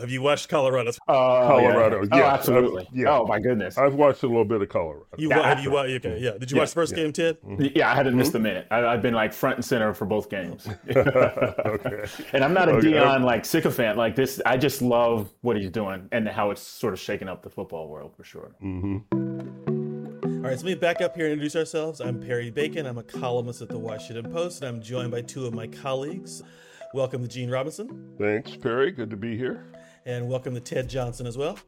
Have you watched Colorado? Uh, Colorado, yeah. yeah. Oh, absolutely. I've- yeah. Oh my goodness. I've watched a little bit of Colorado. You Yeah, have you after. wa- okay, yeah. Did you Yeah, watch the first game, Ted? yeah, I hadn't missed a minute. I, I've been like front and center for both games. okay. and I'm not a Okay. Deion like sycophant like this. I just love what he's doing and how it's sort of shaking up the football world for sure. All right, so let me back up here and introduce ourselves. I'm Perry Bacon. I'm a columnist at the Washington Post, and I'm joined by two of my colleagues. Welcome to Gene Robinson, Thanks, Perry. Good to be here. And welcome to Ted Johnson as well.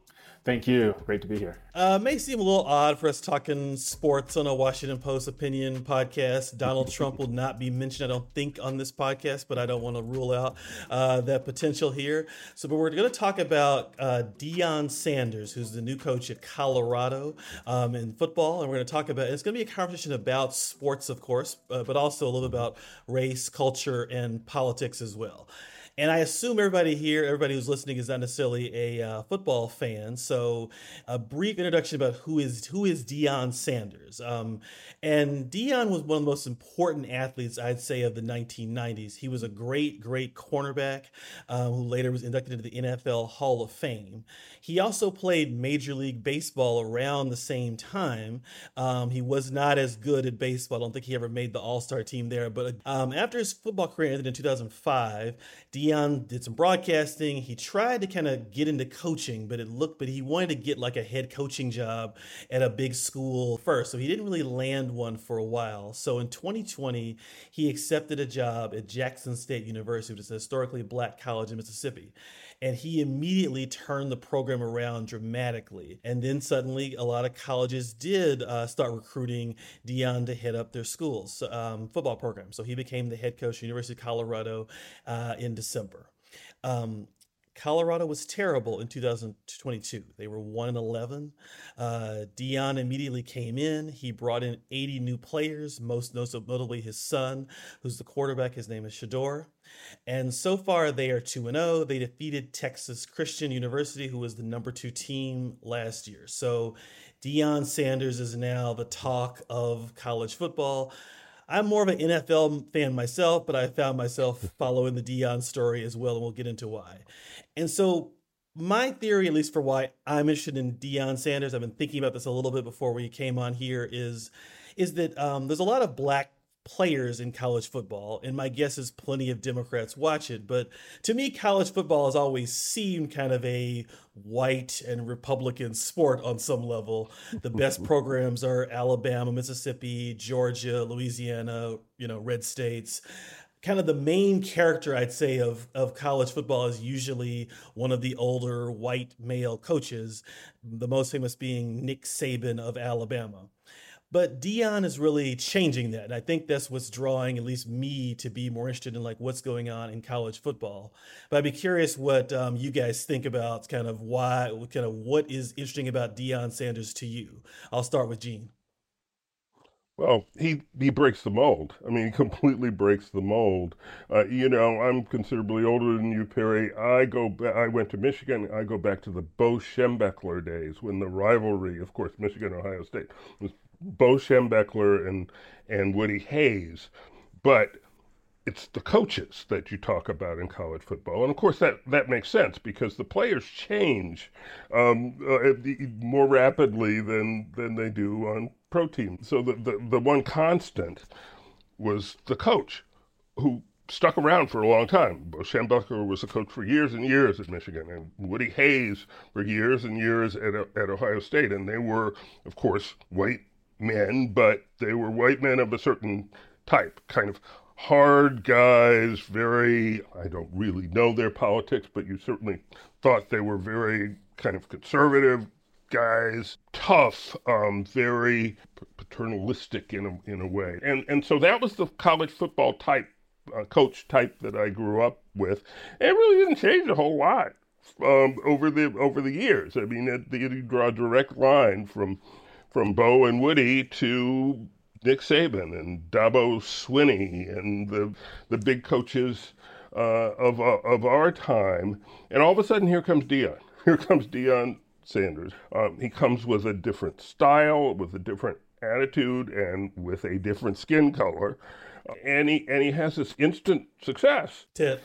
Thank you. Great to be here. Uh, may seem a little odd for us talking sports on a Washington Post opinion podcast. Donald Trump will not be mentioned, I don't think, on this podcast, but I don't want to rule out uh, that potential here. So, but we're going to talk about uh, Deion Sanders, who's the new coach at Colorado um, in football, and we're going to talk about. It's going to be a conversation about sports, of course, uh, but also a little bit about race, culture, and politics as well. And I assume everybody here, everybody who's listening, is not necessarily a uh, football fan. So, a brief introduction about who is who is Deion Sanders. Um, and Deion was one of the most important athletes, I'd say, of the 1990s. He was a great, great cornerback um, who later was inducted into the NFL Hall of Fame. He also played Major League Baseball around the same time. Um, he was not as good at baseball. I don't think he ever made the All Star team there. But um, after his football career ended in 2005, Deion did some broadcasting. He tried to kind of get into coaching, but it looked, but he wanted to get like a head coaching job at a big school first. So he didn't really land one for a while. So in 2020, he accepted a job at Jackson State University, which is a historically black college in Mississippi. And he immediately turned the program around dramatically. And then suddenly, a lot of colleges did uh, start recruiting Deion to head up their schools um, football program. So he became the head coach at University of Colorado uh, in December. Um, Colorado was terrible in 2022. They were 1 and 11. Uh, Deion immediately came in. He brought in 80 new players, most notably his son, who's the quarterback. His name is Shedeur. And so far, they are 2 and 0. They defeated Texas Christian University, who was the number two team last year. So Deion Sanders is now the talk of college football. I'm more of an NFL fan myself, but I found myself following the Deion story as well, and we'll get into why. And so, my theory, at least for why I'm interested in Deion Sanders, I've been thinking about this a little bit before we came on here, is is that um, there's a lot of black players in college football, and my guess is plenty of Democrats watch it. But to me, college football has always seemed kind of a white and Republican sport on some level. The best programs are Alabama, Mississippi, Georgia, Louisiana, you know, red states kind of the main character I'd say of of college football is usually one of the older white male coaches, the most famous being Nick Saban of Alabama. But Deion is really changing that. And I think that's what's drawing at least me to be more interested in like what's going on in college football. But I'd be curious what um, you guys think about kind of why, kind of what is interesting about Deion Sanders to you. I'll start with Gene. Well, he he breaks the mold. I mean, he completely breaks the mold. Uh, you know, I'm considerably older than you, Perry. I go. Ba- I went to Michigan. I go back to the Bo Schembechler days when the rivalry, of course, Michigan Ohio State was Bo Schembechler and and Woody Hayes, but it's the coaches that you talk about in college football, and of course that that makes sense because the players change um, uh, more rapidly than than they do on pro teams. So the, the the one constant was the coach, who stuck around for a long time. Bo Schembechler was a coach for years and years at Michigan, and Woody Hayes for years and years at at Ohio State, and they were, of course, white men, but they were white men of a certain type, kind of hard guys, very, I don't really know their politics, but you certainly thought they were very kind of conservative guys, tough, um, very paternalistic in a, in a way. And, and so that was the college football type, uh, coach type that I grew up with. And it really didn't change a whole lot. Um, over the over the years, I mean, it, you draw a direct line from from Bo and Woody to Nick Saban and Dabo Swinney and the the big coaches uh, of uh, of our time, and all of a sudden here comes Deion. Here comes Deion Sanders. Um, he comes with a different style, with a different attitude, and with a different skin color, and he and he has this instant success. Ted.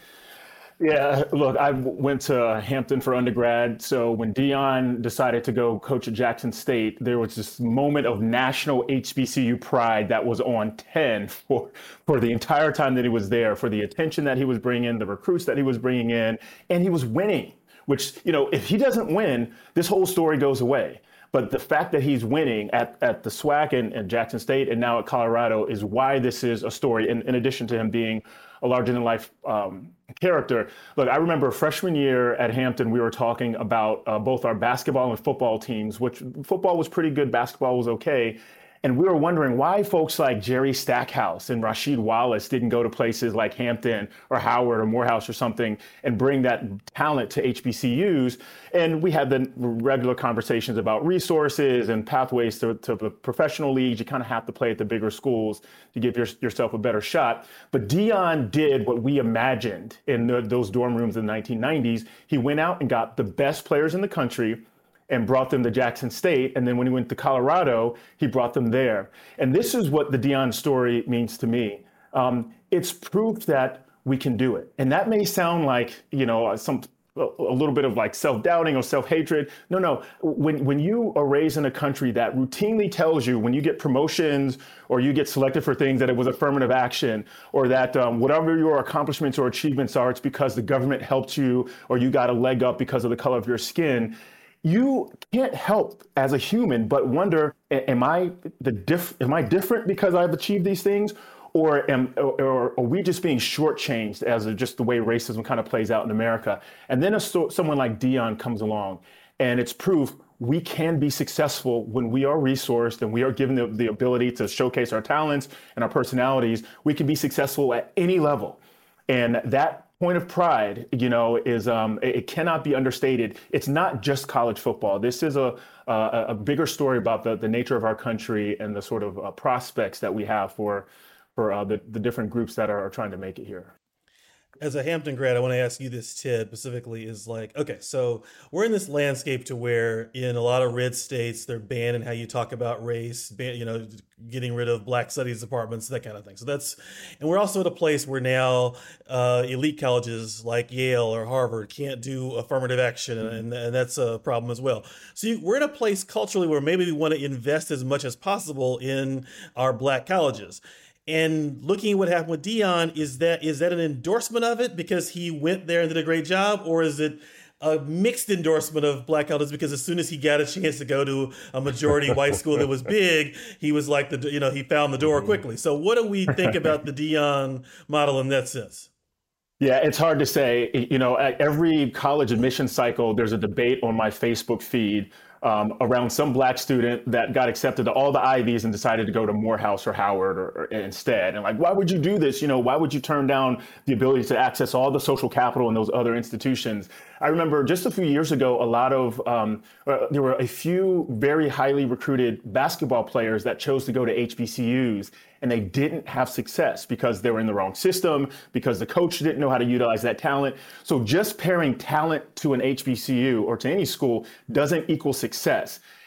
Yeah, look, I went to Hampton for undergrad. So when Deion decided to go coach at Jackson State, there was this moment of national HBCU pride that was on 10 for, for the entire time that he was there, for the attention that he was bringing, the recruits that he was bringing in, and he was winning, which, you know, if he doesn't win, this whole story goes away. But the fact that he's winning at, at the SWAC and, and Jackson State and now at Colorado is why this is a story, in, in addition to him being a larger than life um, character. Look, I remember freshman year at Hampton, we were talking about uh, both our basketball and football teams, which football was pretty good, basketball was okay. And we were wondering why folks like Jerry Stackhouse and Rasheed Wallace didn't go to places like Hampton or Howard or Morehouse or something and bring that talent to HBCUs. And we had the regular conversations about resources and pathways to, to the professional leagues. You kind of have to play at the bigger schools to give your, yourself a better shot. But Deion did what we imagined in the, those dorm rooms in the 1990s. He went out and got the best players in the country and brought them to Jackson State. And then when he went to Colorado, he brought them there. And this is what the Deion story means to me. Um, it's proof that we can do it. And that may sound like, you know, some a little bit of like self-doubting or self-hatred. No, no. When when you are raised in a country that routinely tells you when you get promotions or you get selected for things that it was affirmative action or that um, whatever your accomplishments or achievements are, it's because the government helped you or you got a leg up because of the color of your skin you can't help as a human but wonder am i the diff am i different because i've achieved these things? Or am or, are we just being shortchanged as a, just the way racism kind of plays out in america? And then a, someone like deion comes along and it's proof we can be successful when we are resourced and we are given the, the ability to showcase our talents and our personalities. We can be successful at any level. And that point of pride, you know, is um, it, cannot be understated. It's not just college football. This is a a, a bigger story about the, the nature of our country and the sort of uh, prospects that we have for for uh, the the different groups that are, are trying to make it here as a Hampton grad, I want to ask you this, Ted, specifically is like, okay, so we're in this landscape to where in a lot of red states, they're banning how you talk about race, ban, you know, getting rid of black studies departments, that kind of thing. So that's, and we're also at a place where now uh, elite colleges like Yale or Harvard can't do affirmative action, and, and that's a problem as well. So you, we're in a place culturally where maybe we want to invest as much as possible in our black colleges. And looking at what happened with Deion, is that is that an endorsement of it because he went there and did a great job, or is it a mixed endorsement of black elders because as soon as he got a chance to go to a majority white school that was big, he was like the you know he found the door mm-hmm. quickly. So what do we think about the Deion model in that sense? Yeah, it's hard to say. You know, at every college admission cycle, there's a debate on my Facebook feed um, around some black student that got accepted to all the Ivies and decided to go to Morehouse or Howard or, or, instead. And like, why would you do this? You know, why would you turn down the ability to access all the social capital in those other institutions? I remember just a few years ago, a lot of um, uh, there were a few very highly recruited basketball players that chose to go to HBCUs and they didn't have success because they were in the wrong system, because the coach didn't know how to utilize that talent. So just pairing talent to an HBCU or to any school doesn't equal success.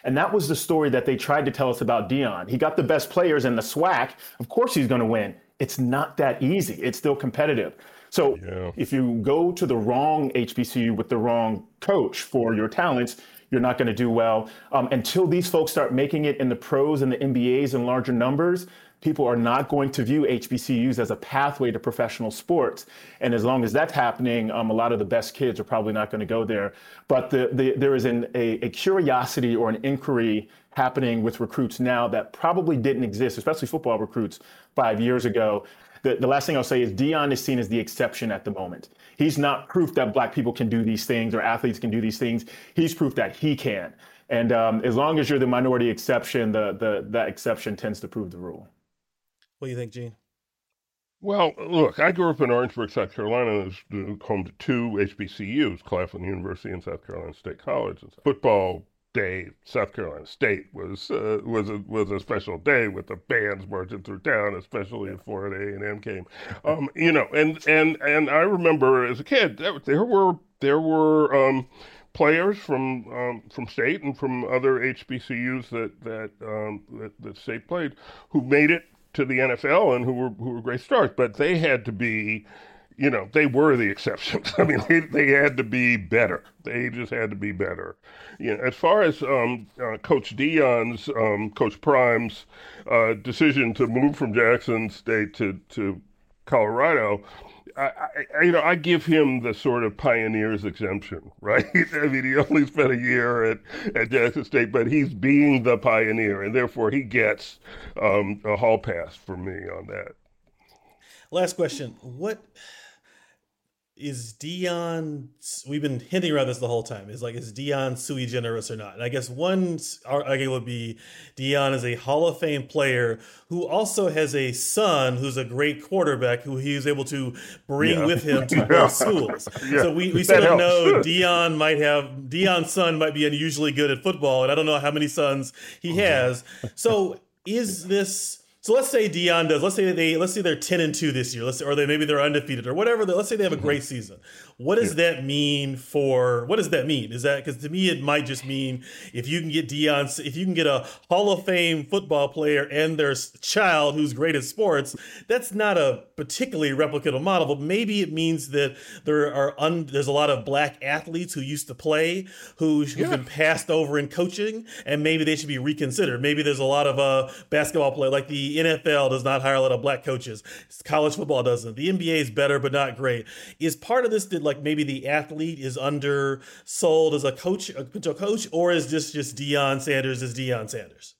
And that was the story that they tried to tell us about Deion. He got the best players in the SWAC. Of course he's going to win. It's not that easy. It's still competitive. So yeah. if you go to the wrong HBCU with the wrong coach for your talents, you're not going to do well. Um, until these folks start making it in the pros and the MBAs in larger numbers, people are not going to view HBCUs as a pathway to professional sports. And as long as that's happening, um, a lot of the best kids are probably not going to go there. But the, the, there is an, a, a curiosity or an inquiry happening with recruits now that probably didn't exist, especially football recruits five years ago. The, the last thing I'll say is Deion is seen as the exception at the moment. He's not proof that black people can do these things or athletes can do these things. He's proof that he can. And um, as long as you're the minority exception, the, the, that exception tends to prove the rule. What do you think, Gene? Well, look, I grew up in Orangeburg, South Carolina, as home to two HBCUs, Claflin University and South Carolina State College. And football day, South Carolina State was uh, was a was a special day with the bands marching through town, especially if Florida A and M came. Um, you know, and and and I remember as a kid there were there were um, players from um, from state and from other HBCUs that that, um, that that state played who made it to the NFL and who were who were great stars, but they had to be you know, they were the exceptions. I mean, they, they had to be better. They just had to be better. You know, as far as um, uh, Coach Deion's, um, Coach Prime's uh, decision to move from Jackson State to, to Colorado, I, I, you know, I give him the sort of pioneer's exemption, right? I mean, he only spent a year at, at Jackson State, but he's being the pioneer, and therefore he gets um, a hall pass for me on that. Last question: What is Deion? We've been hinting around this the whole time. Is like is Deion sui generis or not? And I guess one argument would be Deion is a Hall of Fame player who also has a son who's a great quarterback who he was able to bring yeah. with him to both schools. Yeah. So we, we sort of know Deion might have Deion's son might be unusually good at football, and I don't know how many sons he oh, has. So is this so let's say Deion does. Let's say they. Let's say they're ten and two this year. Let's say, or they maybe they're undefeated or whatever. Let's say they have a great season. What does yeah. that mean for? What does that mean? Is that because to me it might just mean if you can get Deion, if you can get a Hall of Fame football player and their child who's great at sports, that's not a particularly replicable model. But maybe it means that there are un, there's a lot of black athletes who used to play who, who've yeah. been passed over in coaching, and maybe they should be reconsidered. Maybe there's a lot of uh, basketball play like the NFL does not hire a lot of black coaches. College football doesn't. The NBA is better, but not great. Is part of this that like maybe the athlete is undersold as a coach, a potential coach, or is this just Deion Sanders is Deion Sanders?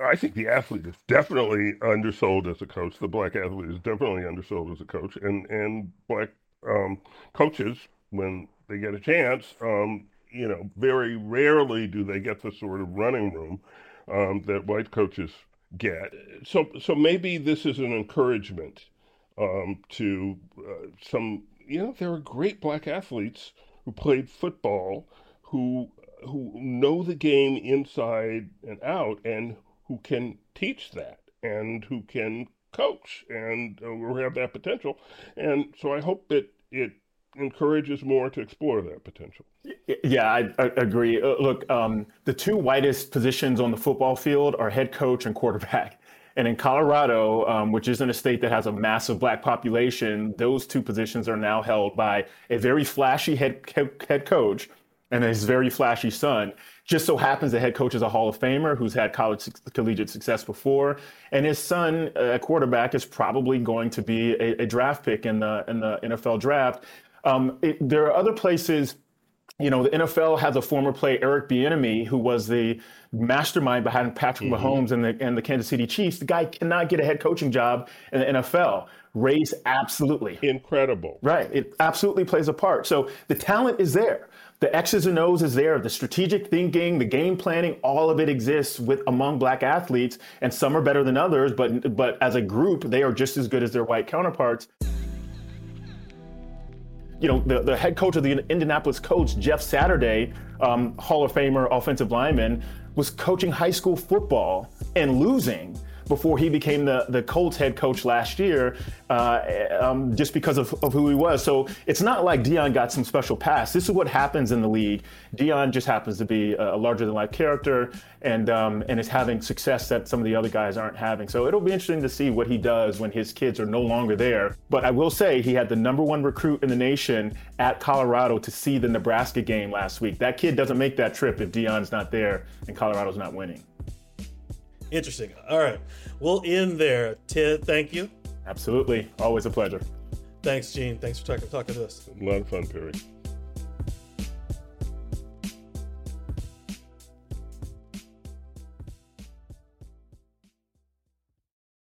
I think the athlete is definitely undersold as a coach. The black athlete is definitely undersold as a coach, and and black um, coaches when they get a chance, um, you know, very rarely do they get the sort of running room um, that white coaches get. So, so maybe this is an encouragement um, to uh, some. You know, there are great black athletes who played football, who who know the game inside and out, and who can teach that, and who can coach, and uh, have that potential. And so, I hope that it encourages more to explore that potential. Yeah, I, I agree. Uh, look, um, the two whitest positions on the football field are head coach and quarterback. And in Colorado, um, which is in a state that has a massive black population, those two positions are now held by a very flashy head, head coach and his very flashy son. Just so happens the head coach is a Hall of Famer who's had college collegiate success before, and his son, a uh, quarterback, is probably going to be a, a draft pick in the in the NFL draft. Um, it, there are other places. You know, the NFL has a former player, Eric Bieniemy, who was the mastermind behind Patrick mm-hmm. Mahomes and the, and the Kansas City Chiefs. The guy cannot get a head coaching job in the NFL. Race, absolutely. Incredible. Right. It absolutely plays a part. So the talent is there. The X's and O's is there. The strategic thinking, the game planning, all of it exists with among black athletes, and some are better than others, but but as a group, they are just as good as their white counterparts you know, the, the head coach of the Indianapolis Colts, Jeff Saturday, um, Hall of Famer offensive lineman, was coaching high school football and losing before he became the, the Colts head coach last year, uh, um, just because of, of, who he was. So it's not like Deion got some special pass. This is what happens in the league. Deion just happens to be a, larger than life character and um, and is having success that some of the other guys aren't having. So it'll be interesting to see what he does when his kids are no longer there. But I will say he had the number one recruit in the nation at Colorado to see the Nebraska game last week. That kid doesn't make that trip if Deion's not there and Colorado's not winning. Interesting. All right. We'll end there. Ted, thank you. Absolutely. Always a pleasure. Thanks, Gene. Thanks for talking, talking to us. A lot of fun, Perry.